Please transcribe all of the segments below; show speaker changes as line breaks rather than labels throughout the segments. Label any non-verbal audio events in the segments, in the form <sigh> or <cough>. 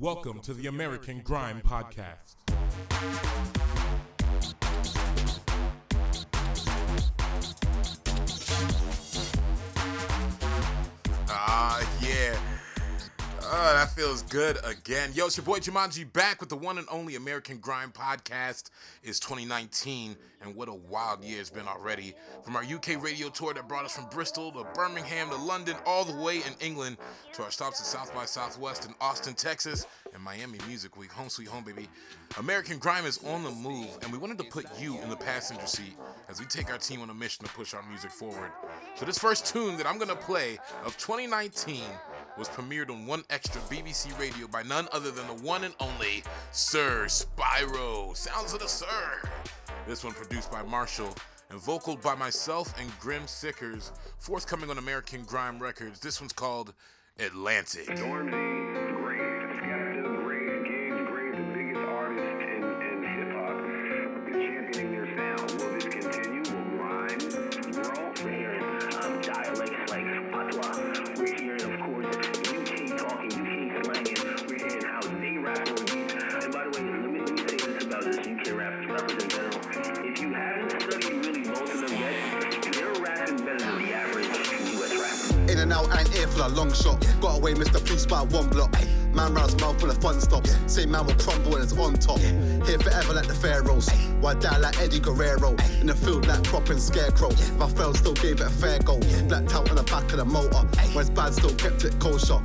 Welcome to the American Grime Podcast.
Oh, that feels good again. Yo, it's your boy Jumanji back with the one and only American Grime podcast. It's 2019, and what a wild year it's been already. From our UK radio tour that brought us from Bristol to Birmingham to London, all the way in England, to our stops at South by Southwest in Austin, Texas, and Miami Music Week. Home sweet home, baby. American Grime is on the move, and we wanted to put you in the passenger seat as we take our team on a mission to push our music forward. So, this first tune that I'm gonna play of 2019 was premiered on 1Xtra BBC Radio by none other than the one and only Sir Spyro. Sounds of the Sir. This one produced by Marshall and vocaled by myself and Grim Sickers. Forthcoming on American Grime Records. This one's called Atlantic.
The
long shot. Got away, Mr. Police by one block. Man round his mouth full of fun stops. Same man will crumble when it's on top. Here forever like the pharaohs. Why die like Eddie Guerrero? In the field like prop and scarecrow. My fell still gave it a fair go. Blacked out on the back of the motor. When it's bad, still kept it kosher.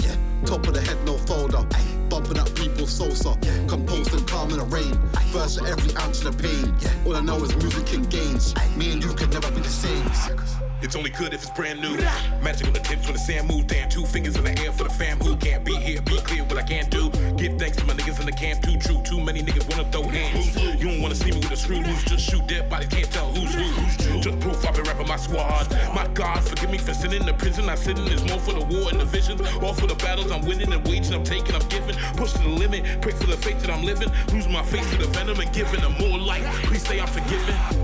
Top of the head, no folder. Bumping up people's salsa. Composed and calm in the rain. Verse every ounce of the pain. All I know is music and gains. Me and you can never be the same.
It's only good if it's brand new. Magic on the tips when the sand move. Damn, two fingers in the air for the fam who can't be here. Be clear what I can't do. Give thanks to my niggas in the camp. Too true. Too many niggas wanna throw hands. You don't wanna see me with a screw loose. Just shoot dead bodies. Can't tell who's who. Just proof I've been rapping my squad. My God, forgive me for sitting in the prison. I sitting is more for the war and the visions. All for the battles I'm winning and waging. I'm taking, I'm giving. Push to the limit. Pray for the faith that I'm living. Losing my face to the venom and giving them more life. Please say I'm forgiven.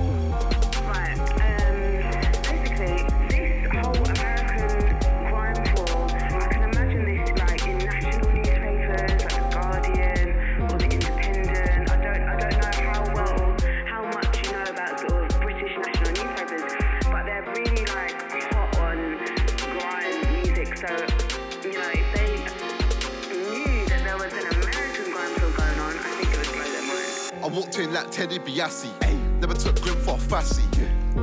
Teddy Never took Grim for a fussy.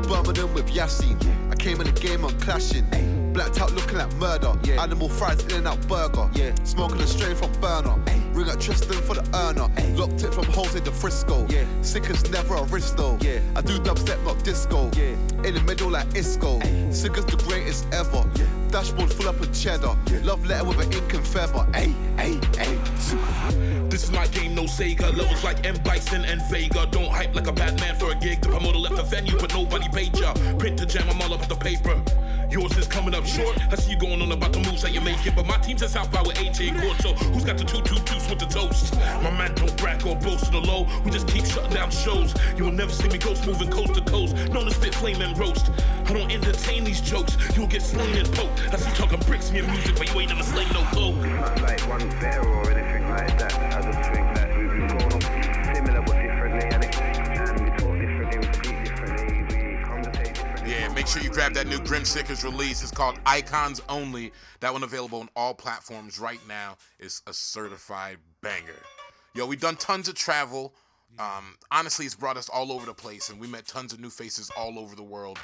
Birmingham with Yassine. I came in the game on clashing. Blacked out looking like murder. Animal fries in and out burger. Smoking a strain from burner. Ring at Tristan for the earner. Locked it from Jose to Frisco. Sick as never a Risto. I do dubstep, not disco. In the middle like Isco. Sick as the greatest ever. Dashboard full up of cheddar. Love letter with an ink and feather. Ay, ay, ay.
This is my game, no Sega. Levels like M. Bison and Vega. Don't hype like a bad man for a gig. The promoter left the venue, but nobody paid ya. Print the jam, I'm all up the paper. Yours is coming up short. I see you going on about the moves that you're making, But my team's at South by with AJ Court. So who's got the two two deuce with the toast? My man don't brag or boast to the low. We just keep shutting down shows. You will never see me ghost moving coast to coast. Known to spit flame and roast. I don't entertain these jokes. You'll get slain and poked. I see talking bricks in your music, but you ain't never slain no
not like one fair
new Grim Sickers release. It's called Icons Only. That one available on all platforms right now. It's a certified banger. Yo, we've done tons of travel. Um, honestly, it's brought us all over the place, and we met tons of new faces all over the world.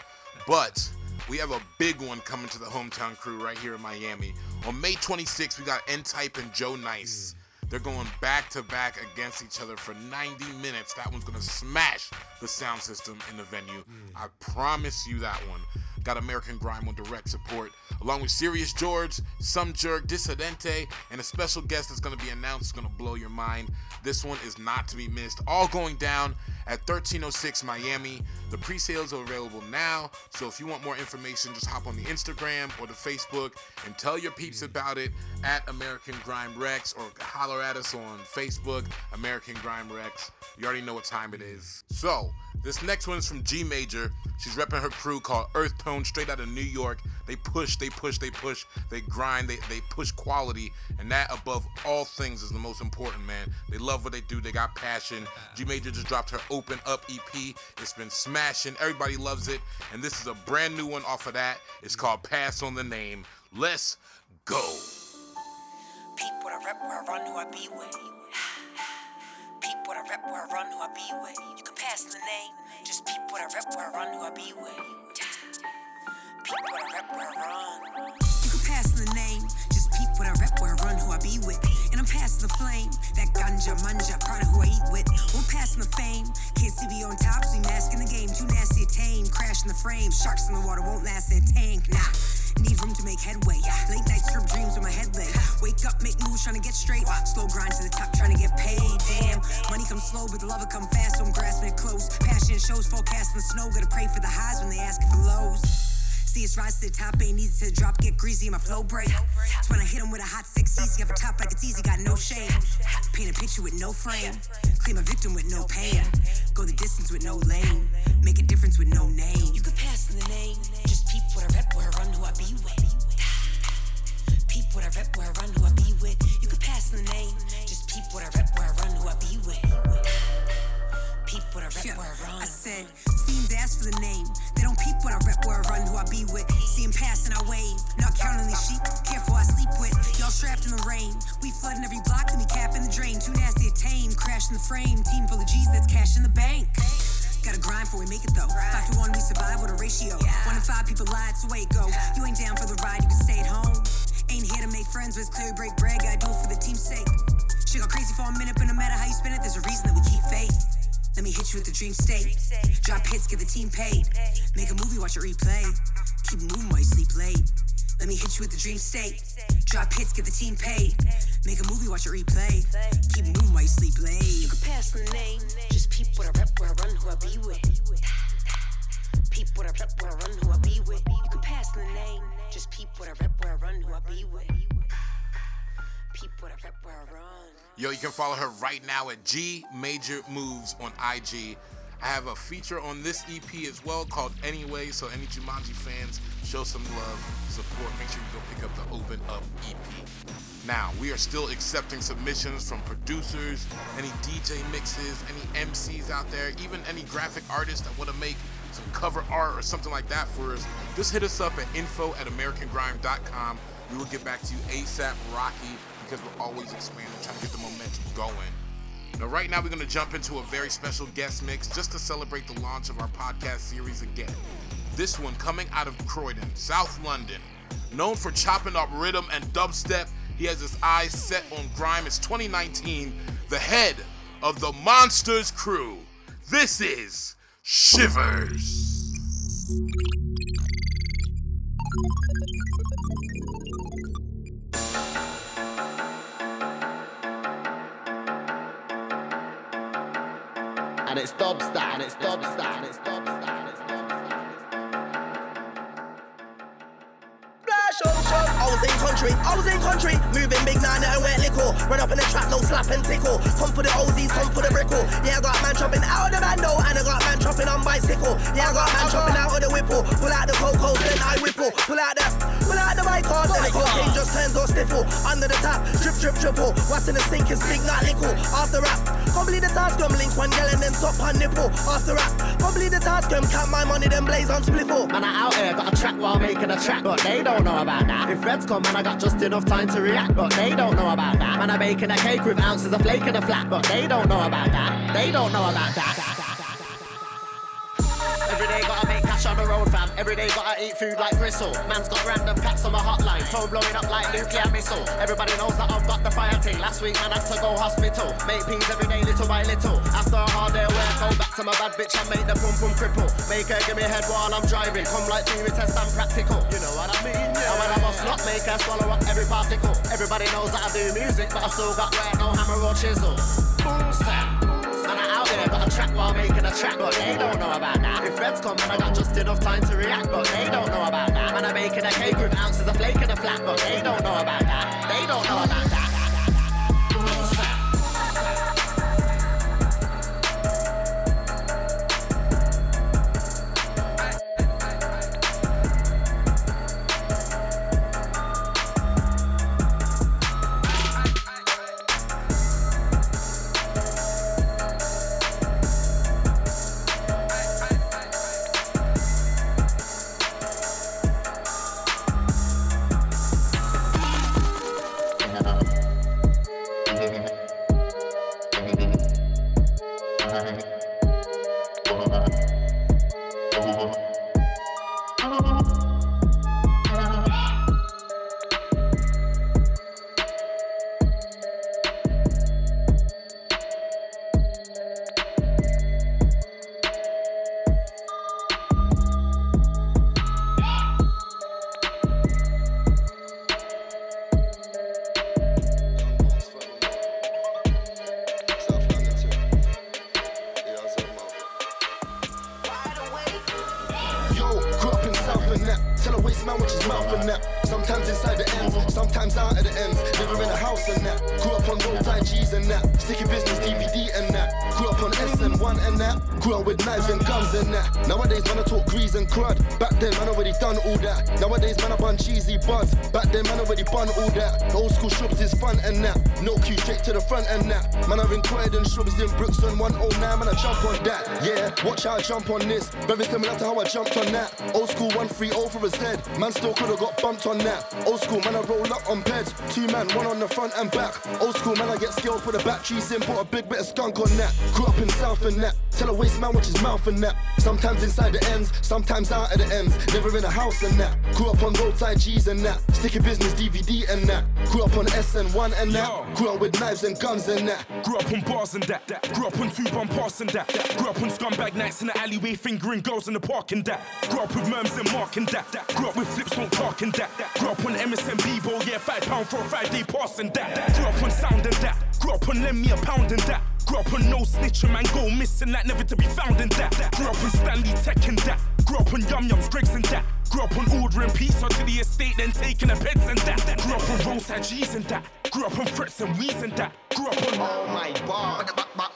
But we have a big one coming to the hometown crew right here in Miami. On May 26th, we got N Type and Joe Nice. They're going back to back against each other for 90 minutes. That one's gonna smash the sound system in the venue. I promise you that one. Got American Grime on direct support, along with Serious George, Some Jerk, Dissidente, and a special guest that's gonna be announced. It's gonna blow your mind. This one is not to be missed. All going down at 1306 Miami. The pre-sales are available now, so if you want more information, just hop on the Instagram or the Facebook and tell your peeps about it at American Grime Rex or holler at us on Facebook, American Grime Rex. You already know what time it is. So, this next one is from G Major. She's repping her crew called Earth Tone tone straight out of New York. They push, they push, they push, they grind, they, they push quality, and that above all things is the most important, man. They love what they do, they got passion. G Major just dropped her Open Up EP. It's been smashing, everybody loves it, and this is a brand new one off of that. It's called Pass on the Name. Let's go.
Peep what I rep, where I run, who I be with. <sighs> Peep what I rep, where I run, who I be with. You can pass the name, just peep what I rep, where I run, who I be with. Peep what I rep, where I run. You can pass the name, just peep what I rep, where I run, who I be with. And I'm passing the flame, that ganja, manja, of who I eat with. We're passing the fame, can't see me on top, so we masking the game. Too nasty tame, crashing the frame. Sharks in the water won't last in a tank, nah. Need room to make headway. Late night strip dreams with my head laid. Wake up, make moves, trying to get straight. Slow grind to the top, trying to get paid. Damn, money comes slow, but the love will come fast. So I'm grasping it close. Passion shows, forecasting the snow. Gotta pray for the highs when they ask for lows. See us rise to the top, ain't easy to drop, get greasy my flow break. It's when I hit 'em with a hot six easy, off the top like it's easy, got no shame. Paint a picture with no frame, claim a victim with no pain. Go the distance with no lane, make a difference with no name. You could pass in the name, with the dream state. Drop hits, get the team paid. Make a movie, watch it replay. Keep moving while you sleep late. You can pass the name. Just peep what I rep, where I run, who I be with. Peep what I rep, where I run, who I be with. You can pass the name. Just peep what I rep, where I run, who I be with. Peep what I rep, where I run.
Yo, you can follow her right now at G Major Moves on IG. I have a feature on this EP as well called Anyway, so any Jumanji fans, show some love, support. Make sure you go pick up the Open Up EP. Now, we are still accepting submissions from producers, any DJ mixes, any MCs out there, even any graphic artists that want to make some cover art or something like that for us. Just hit us up at info at americangrime.com. We will get back to you ASAP Rocky because we're always expanding, trying to get the momentum going. Now, right now, we're going to jump into a very special guest mix just to celebrate the launch of our podcast series again. This one coming out of Croydon, South London. Known for chopping up rhythm and dubstep, he has his eyes set on grime. It's 2019, the head of the Monsters crew. This is
Shiverz. Dobstar.
Show, show. I was in country, I was in country, moving big nine and wet liquor. Run up in the trap, no slap and tickle. Come for the Ozies, come for the brickle. Yeah, I got man chopping out of the bando, and I got man chopping on bicycle. Yeah, I got man chopping out of the whipple. Pull out the cocoa, then I whipple. Pull out the, the cocaine just turns or stiffle. Under the tap, drip, drip, triple. What's in the sink is stink, not lickle. After rap, believe the task come link one and then top on nipple. After rap, believe the task come count my money, then blaze on spliffle.
Man, I out here got a track while making a track, but they don't know about that. If Reds come, man, I got just enough time to react, but they don't know about that. Man, I'm baking a cake with ounces of flake in a flat, but they don't know about that. They don't know about that. Every day gotta make cash on the road, fam. Every day gotta eat food like gristle. Man's got random cats on my hotline, phone blowing up like nuclear missile. Everybody knows that I've got the fire thing. Last week, man, I had to go hospital. Make peas every day, little by little. After a hard day work, go back to my bad bitch and make the boom boom cripple. Make her give me head while I'm driving. Come like theory test I'm practical. You know what I mean? Yeah. And when I must not make her swallow up every particle. Everybody knows that I do music, but I still got work, no hammer or chisel. Boom, snap. Track while making a track, but they don't know about that. If Reds come, I got just enough time to react, but they don't know about that. Man, I'm making a cake with ounces of flake in a flat, but they don't know about that. They don't know about
and up with knives and guns and that. Nowadays man I talk grease and crud. Back then man I already done all that. Nowadays man I bun cheesy buds. Back then man I already bun all that. Old school shrubs is fun and that. No queue straight to the front and that. Man I've inquired and shrubs in Brookston 109 man I jump on that. Yeah, watch how I jump on this. Very similar to how I jumped on that. Old school 130 for his head. Man still could've got bumped on that. Old school man I roll up on beds. Two man, one on the front and back. Old school man I get skilled, put a batteries in, put a big bit of skunk on that. Grew up in South and that. Tell a waste man watch his mouth and that. Sometimes inside the ends, sometimes out of the ends. Never in a house and that. Grew up on roadside G's and that. Sticky business DVD and that. Grew up on S and one and that. Grew up with knives and guns and that.
Grew up on bars and that. Grew up on two bum pass and that. Grew up on scumbag nights in the alleyway, fingering girls in the park and that. Grew up with merms and mark and that. Grew up with flips, won't talk and that. Grew up on MSN Bebo, yeah, five pound for a five day pass and that. Grew up on sound and that. Grew up on lend me a pound and that. Grew up on no snitching, man, go missing, like never to be found in that. Grew up on Stanley Tech and that. Grew up on Yum Yums, Greggs and that. Grew up on ordering pizza to the estate, then taking the beds and that. Grew up on roadside G's and that. Grew up on frets and weeds and that. Grew up on
Oh my god.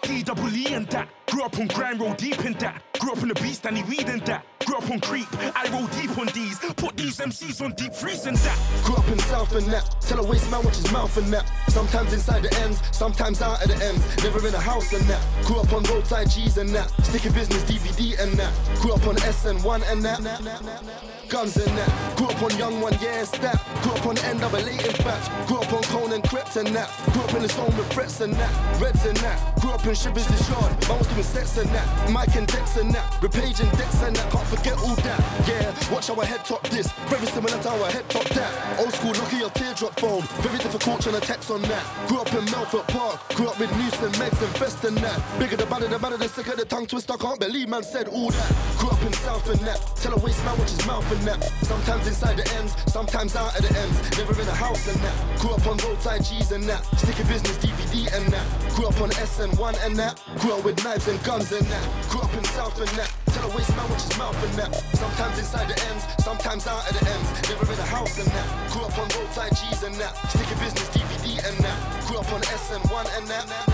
DWE and that. Grew up on grind, roll deep in that. Grew up on the beast, Danny Weed and that. Grew up on creep, I roll deep on these. Put these MCs on deep freeze and that.
Grew up in South and that. Tell a waste man watch his mouth and that. Sometimes inside the ends, sometimes out of the ends. Never in a house and that. Grew up on roadside G's and that. Sticky business DVD and that. Grew up on S and one and that. Guns and that. Grew up on young one, yeah, it's that. Grew up on the end of NAA in fact. Grew up on Cone and Crips and that. Grew up in the zone with threats and that. Reds and that. Grew up in the Shard. Man was doing sets and that. Mike and Dex and that. Repage and Dex and that. Can't forget all that. Yeah, watch how I head top this. Very similar to how I head top that. Old school, lucky your teardrop phone. Very difficult to text on that. Grew up in Melfort Park. Grew up with Noose and Megs and Vest and that. Bigger the badder, the badder, the sicker the tongue twister. Can't believe man said all that. Grew up in South and that. Tell a waste man watch his mouth and that. Sometimes inside the ends, sometimes out of the ends. Never in a house and that. Grew up on roadside G's and that. Sticky business DVD and that. Grew up on S and one and that. Grew up with knives and guns and that. Grew up in South and that. Tell a waste man watch his mouth and that. Sometimes inside the ends, sometimes out of the ends. Never in a house and that. Grew up on roadside G's and that. Sticky business DVD and that. Grew up on S and one and that.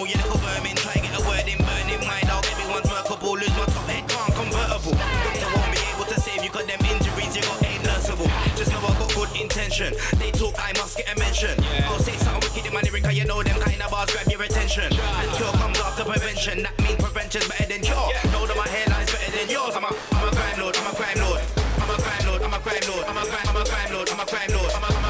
You little vermin, try get a word in, burning my dog. Everyone's workable, lose my top head, can't convertible. Doctor won't be able to save you, cause them injuries you got ain't nurseable. Just know I got good intention. They talk, I must get a mention. I'll say something wicked in my lyric, cause you know them kind of bars grab your attention. And cure comes after prevention. That means prevention's better than cure. Know that my hairline's better than yours. I'm a, I'm a crime lord, I'm a crime lord. I'm a crime lord, I'm a crime lord. I'm a crime, I'm a crime lord, I'm a crime lord. I'm a, I'm a,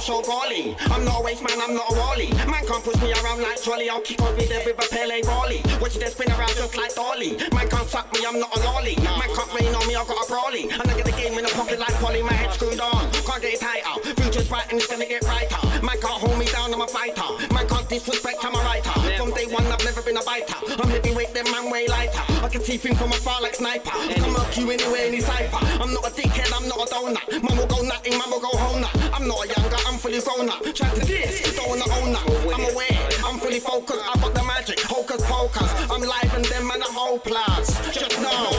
no show goalie. I'm not a waste man, I'm not a wally. Man can't push me around like trolley. I'll kick over there with a Pele Raleigh. Watch it spin around just like Dolly. Man can't suck me, I'm not a lolly. Man can't rain on me, I got a brawly. And I get the game in the pocket like Polly. My head screwed on, can't get it tighter. Future's bright and it's gonna get brighter. Man can't hold me down, I'm a fighter. Man can't disrespect, I'm a writer. From day one, I've never been a biter. I'm heavyweight, then man way lighter. I can see things from afar like sniper. I can murk you anywhere, any cipher. I'm not a dickhead, I'm not a donut. Man will go nutting, man will go home nut. Fully grown up. Try to diss, don't wanna own up. I'm aware, I'm fully focused. I got the magic, hocus pocus. I'm live and them man a whole plus. Just know.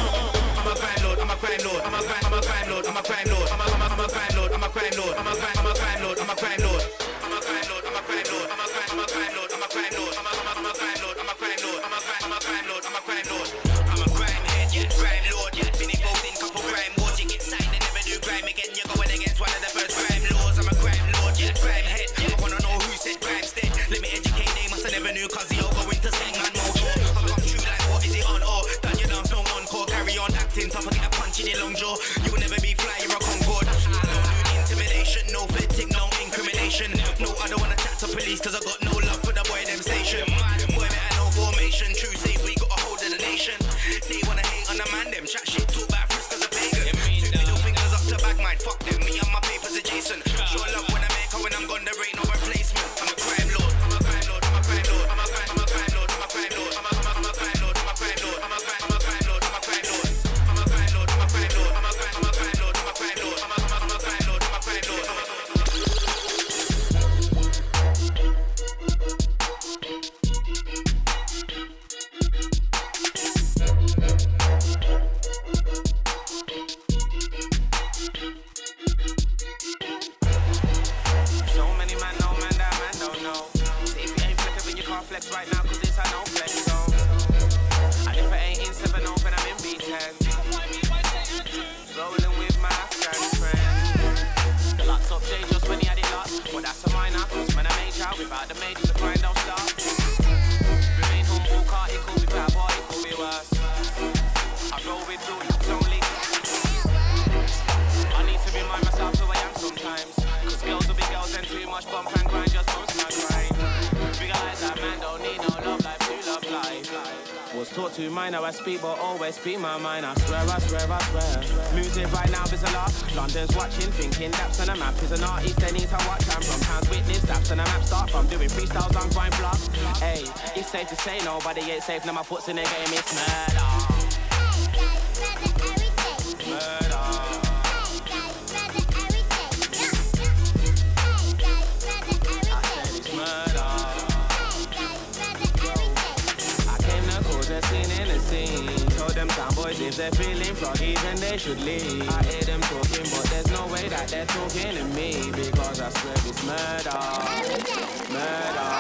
I'm a crime lord, I'm a crime lord, I'm a crime, speak, but always speak my mind. I swear, I swear, I swear. Music right now is a lot. London's watching, thinking daps on a map is an artist. They need to watch. I'm from towns witness daps on a map. Start from doing freestyles on grind block. Hey, it's safe to say nobody ain't safe. Now my foot's in the game, it's. Murder. Scene. Told them town boys if they're feeling froggy, then they should leave. I hear them talking, but there's no way that they're talking to me because I swear it's murder. Murder.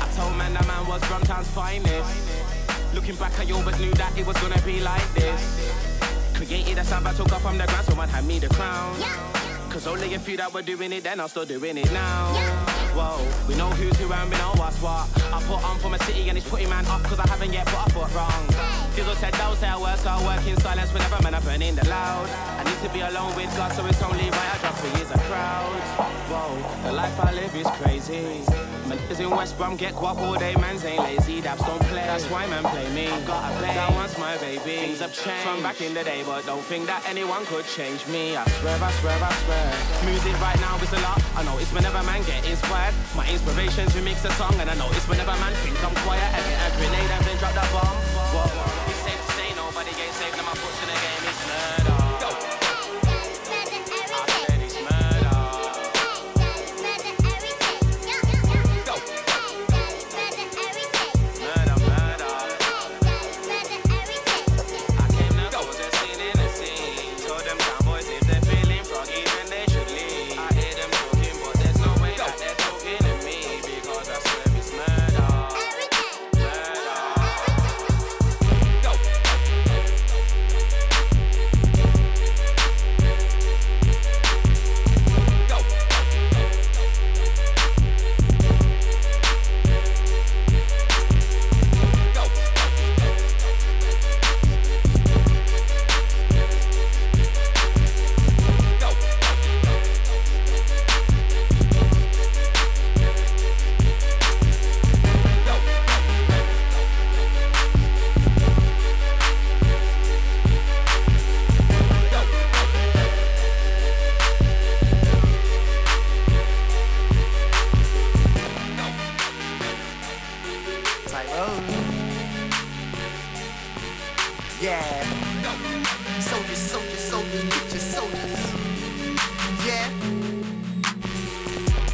I told man that man was from Brumtown's finest. Looking back, I always knew that it was gonna be like this. Created a sound, but took off from the ground, someone hand me the crown. Cause only a few that were doing it then, I'm still doing it now. Whoa, we know who's who and we know what's what. I put on for my city and it's putting man up cause I haven't yet put a foot wrong. Dizzle said, don't say I work, so I work in silence whenever man I burn in the loud. I need to be alone with God, so it's only right I drop for years of crowd. Whoa, the life I live is crazy. Man is in West Brom, get guap all day, man's ain't lazy. Daps don't play, that's why man play me. I've gotta play, that one's my baby. Things have changed from back in the day, but don't think that anyone could change me. I swear, I swear, I swear. Music right now is a lot. I know it's whenever man get inspired. My inspiration's remix a song, and I know it's whenever man think I'm quiet. I get a grenade and then drop that bomb. Whoa,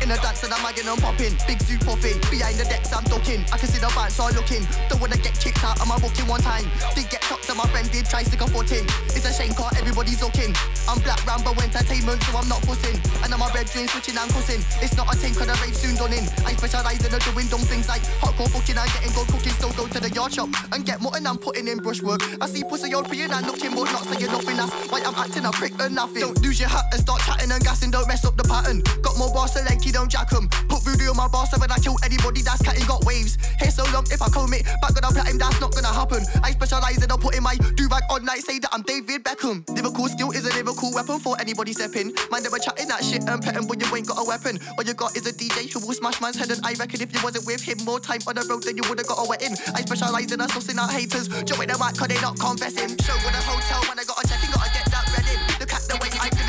In the
dance and I'm magging and popping. Big zoo puffing. Behind the decks I'm ducking. I can see the so I'm looking. Don't wanna get kicked out of my booking one time. Did get chopped and my friend did try stick a foot in. It's a shame car everybody's looking. I'm Black Rambo entertainment so I'm not fussing. And I'm my red dream switching and cussing. It's not a thing cause the rave soon done in. I specialise in the doing dumb things like hardcore fucking and getting good cooking. Still go to the yard shop and get mutton and i'm putting in brushwork. I see pussy all preying and looking but not saying nothing. That's why I'm acting a prick and nothing. Don't lose your hat and start chatting and gassing. Don't mess up the pattern. Got more bars to Lenky, don't jack 'em. Put voodoo on my bar so when I kill anybody that's catting got waves. Hair so long if I comb it back when I plat him, that's not gonna happen. I specialise and I'll put in my do rag on night, say that I'm David Beckham. Lyrical skill is a lyrical weapon for anybody stepping. They were chatting that shit and petting, but you ain't got a weapon. All you got is a DJ who will smash man's head, and I reckon if you wasn't with him more time on the road, then you would've got a wetting. I specialise in sussing out haters, join the mic cause they not confessing. Show with a hotel when I got a checking, gotta get that ready. Look at the way I'm lyrically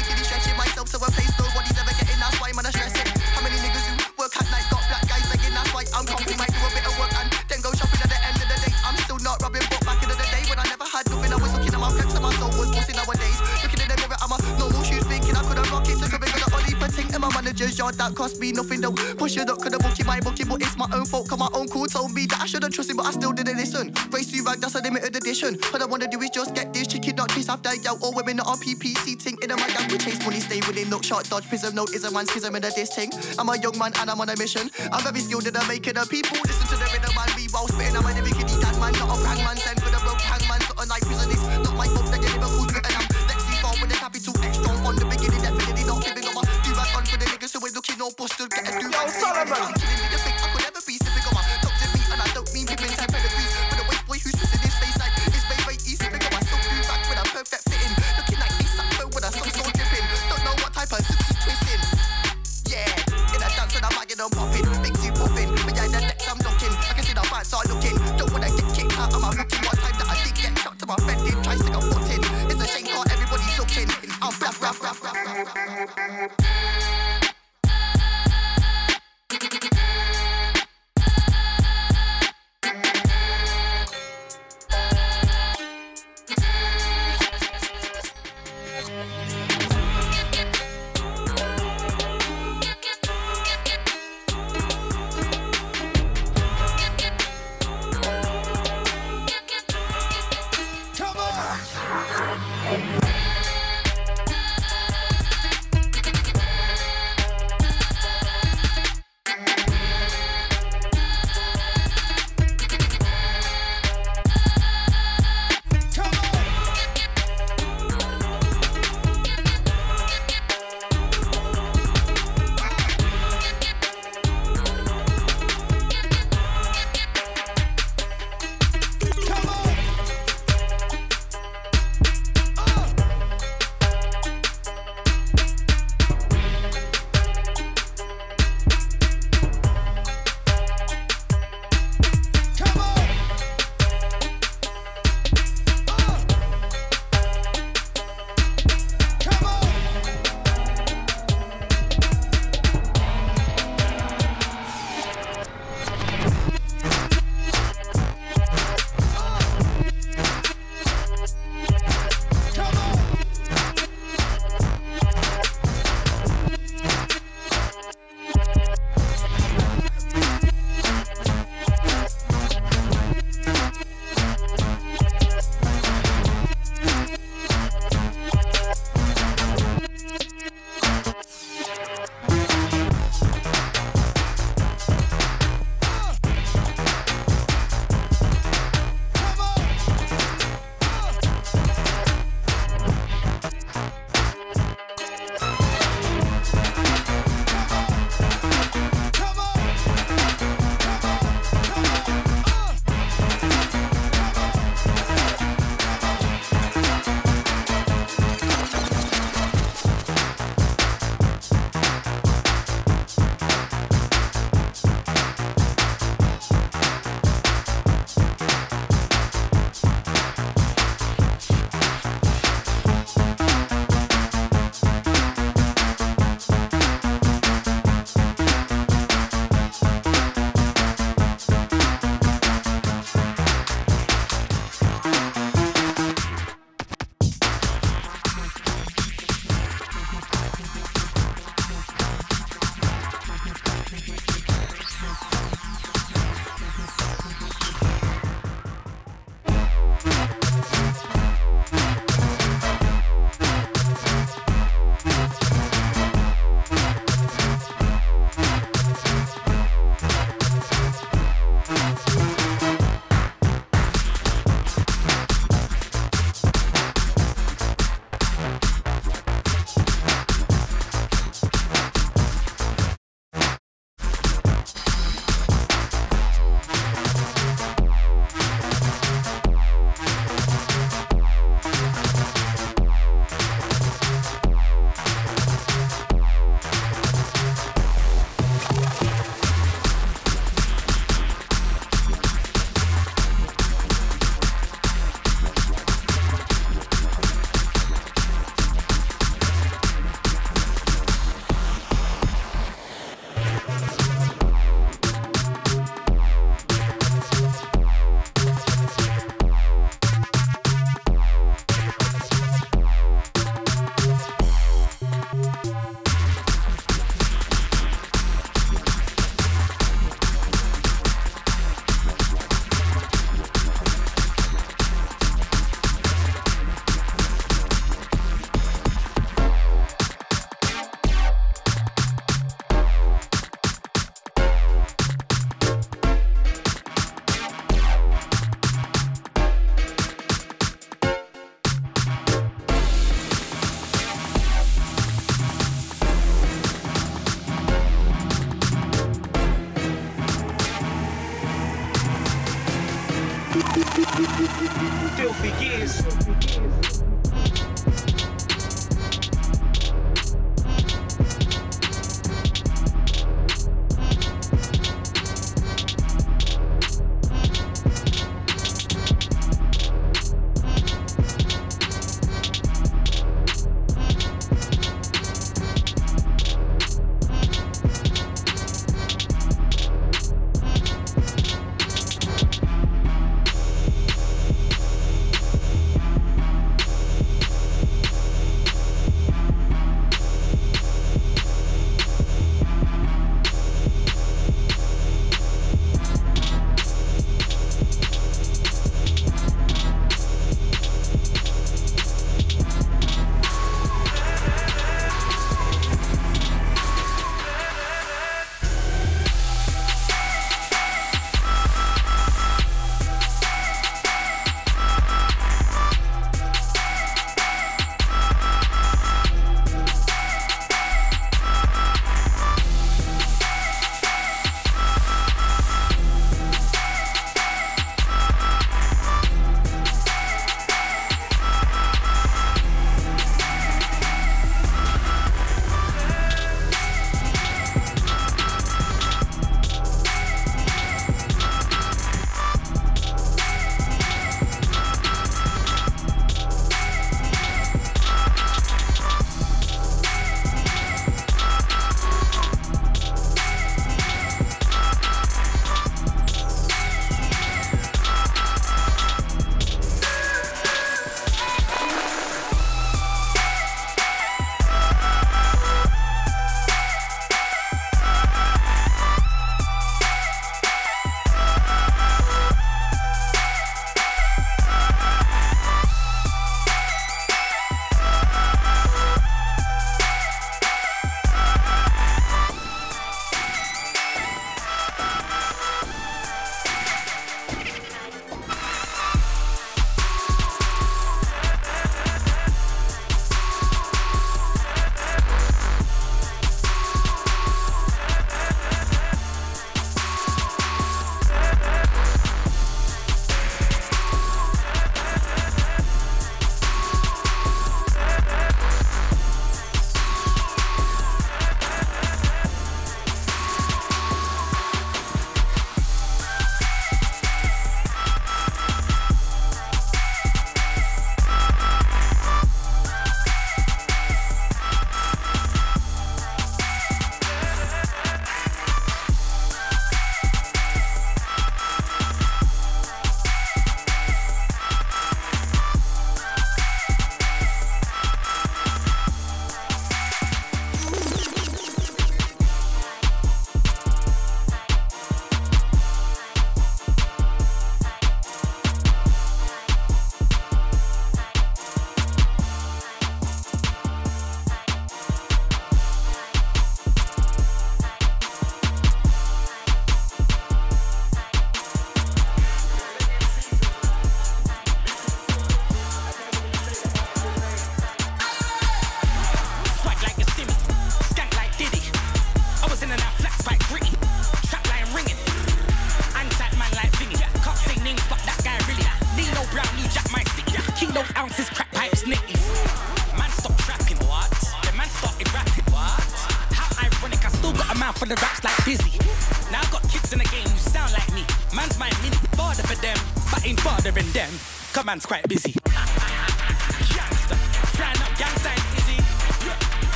I'm pumping, might manager's yard that cost me nothing though. Push it up, could've booked my booking, but it's my own fault. Cause my uncle told me that I shouldn't trust him, but I still didn't listen. Race you rag, that's a limited edition. All I wanna do is just get this chicken, not chase after yo All women that on PPC ting in my gang. We chase money, stay within, look shot, dodge, prison, no is a man, schism in a diss ting. I'm a young man and I'm on a mission. I'm very skilled in the making of people. Listen to the rhythm man, we while spitting. I'm a lyric dad man, not a brand man. Send for the broke hangman, so a night prison is niggas who ain't looking all busted. Get a do rag. Solomon. Killing me, you think I could ever be sipping on my toxic beat, and I don't mean pippin' ten pedigrees. For the waste boy who's twisting his face like it's way way easy. On my silk do rag with a perfect fitting. Looking like me, Sappho with a sort dripping. Don't know what type of suits he's twisting. Yeah, in a dance and I'm bagging and popping. Big zoo popping. Behind the decks I'm looking. I can see the fans are looking. Don't wanna get kicked out of my booking. One time that I did get shot to my friend did try to stick a foot in. It's a shame, everybody's looking. I'm rap, rap, rap, rap, rap, rap, rap.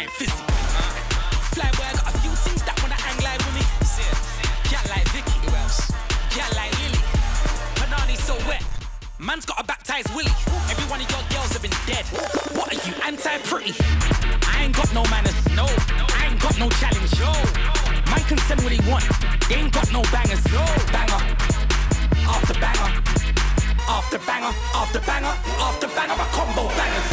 Flatline fizzy. Flyboy, I got a few things that wanna hang like with me. Cat like Vicky. Who else? Cat like Lily. Panani so wet. Man's got a baptized Willie. Every one of your girls have been dead. What are you, anti-pretty? I ain't got no manners, no. I ain't got no challenge, yo. Man can send what he want. They ain't got no bangers, yo. Banger. After banger. After banger. After banger. After banger. A combo bangers.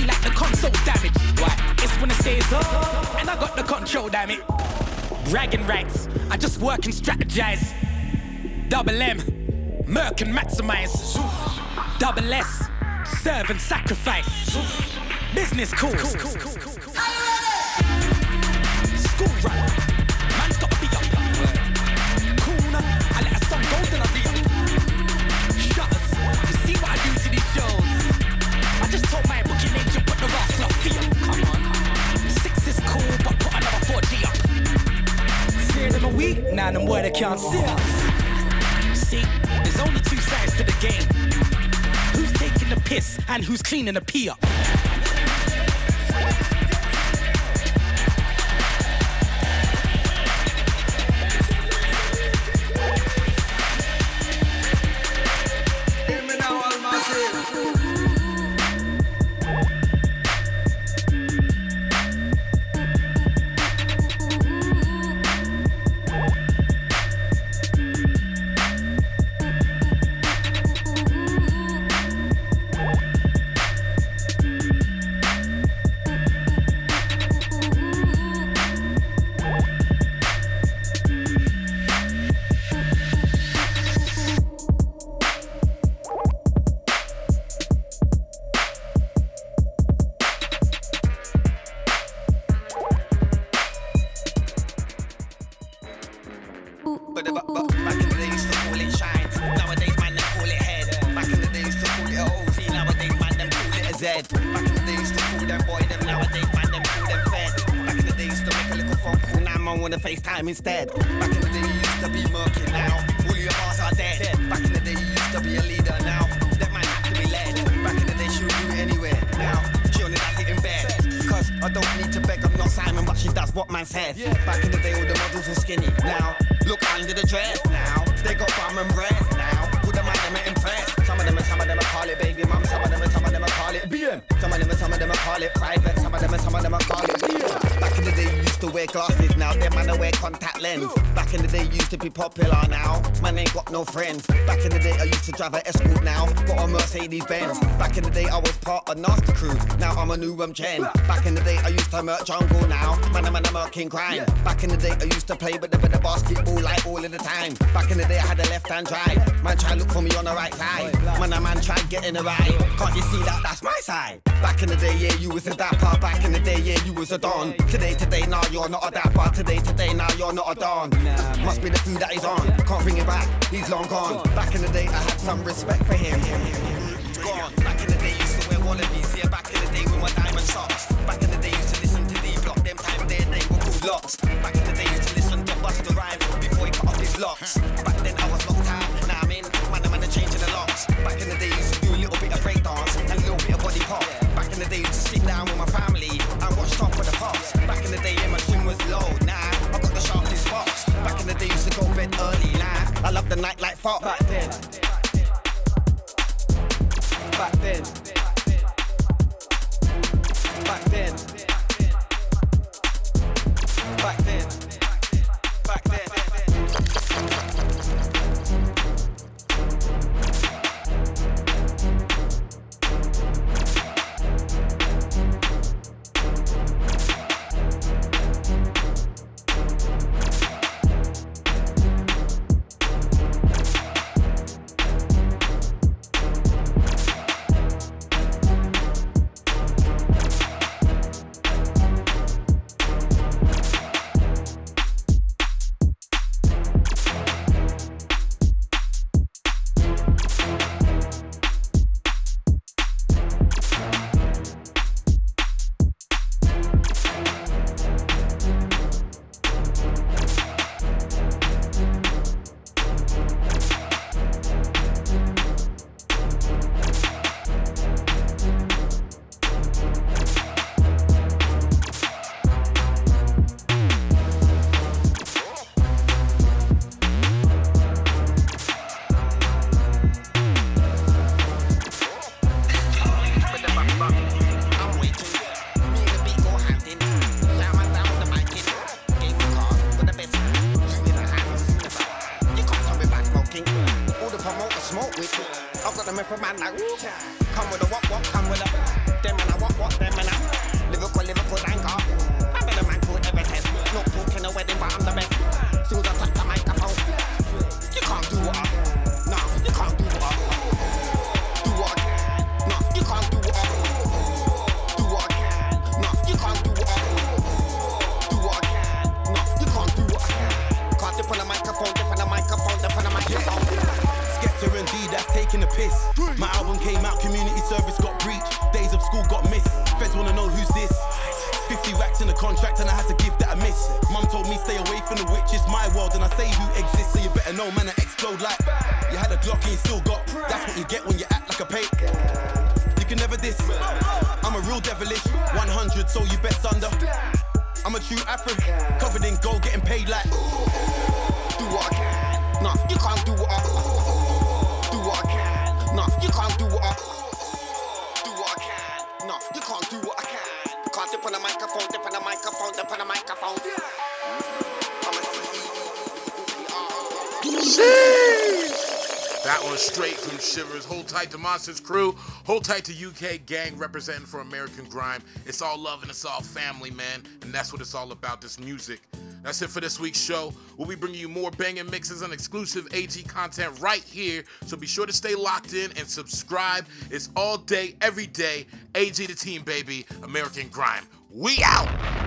Me like the console damage. Why? It's when it stays up, and I got the control, damn it. Bragging rights, I just work and strategize. Double M, Merc and maximize. Double S. Serve and sacrifice. Business calls. School now them word they can't see us. See, there's only two sides to the game. Who's taking the piss and who's cleaning the pee up?
Man wanna FaceTime instead. Back in the day you used to be murky. Now all your bars are dead. Back in the day you used to be a leader. Now that man have to be led. Back in the day she would do it anywhere. Now she only does it in bed. Cause I don't need to beg, I'm not Simon, but she does what man said. Back in the day, all the models were skinny. Now, look under the dress. Now, they got bum and breast. Now, all the man them impressed. Some of them, and some of them, call it baby mum. Some of them, and some of them, I call it BM. Some of them, and some of them, I call it private. Some of them, and some of them, I call it BM. Back in the day, you used to wear glasses. Now, them man, I wear contact lens. Back in the day, you used to be popular. Now, man ain't got no friends. Back in the day, I used to drive a escort. Now, got a Mercedes Benz. Back in the day, I was part of Nasty Crew. Now, I'm a new um gen. Back in the day, I used to murk jungle. Now, man, I'm a king crime. Back in the day, I used to play with the, with the basketball like all of the time. Back in the day, I had a left hand drive. Man, try look for me on the right side. Man, a man try get in the right. Can't you see that? That's my side. Back in the day, yeah, you was a dapper. Back in the day, yeah, you was a don. Today, today, today, now you're not a dapper. Today, today, now you're not a don. Must be the food that he's on. Can't bring it back. He's long gone. Back in the day, I had some respect for him. Gone. Back in the day, used to wear wallabies. Yeah, back in the day
Me stay away from the witch, it's my world and I say who exists, so you better know, man, I explode like. You had a Glock and you still got. That's what you get when you act like a pay. You can never diss. I'm a real devilish, 100, so you best under. I'm a true Afro, covered in gold, getting paid like.
Do what I can. Nah, you can't do what I. Do what I can. Nah, you can't do what I.
That one straight from Shiverz. Hold tight to Monsters Crew. Hold tight to UK Gang representing for American Grime. It's all love and it's all family, man. And that's what it's all about, this music. That's it for this week's show. We'll be bringing you more banging mixes and exclusive AG content right here. So be sure to stay locked in and subscribe. It's all day, every day. AG the team, baby. American Grime. We out.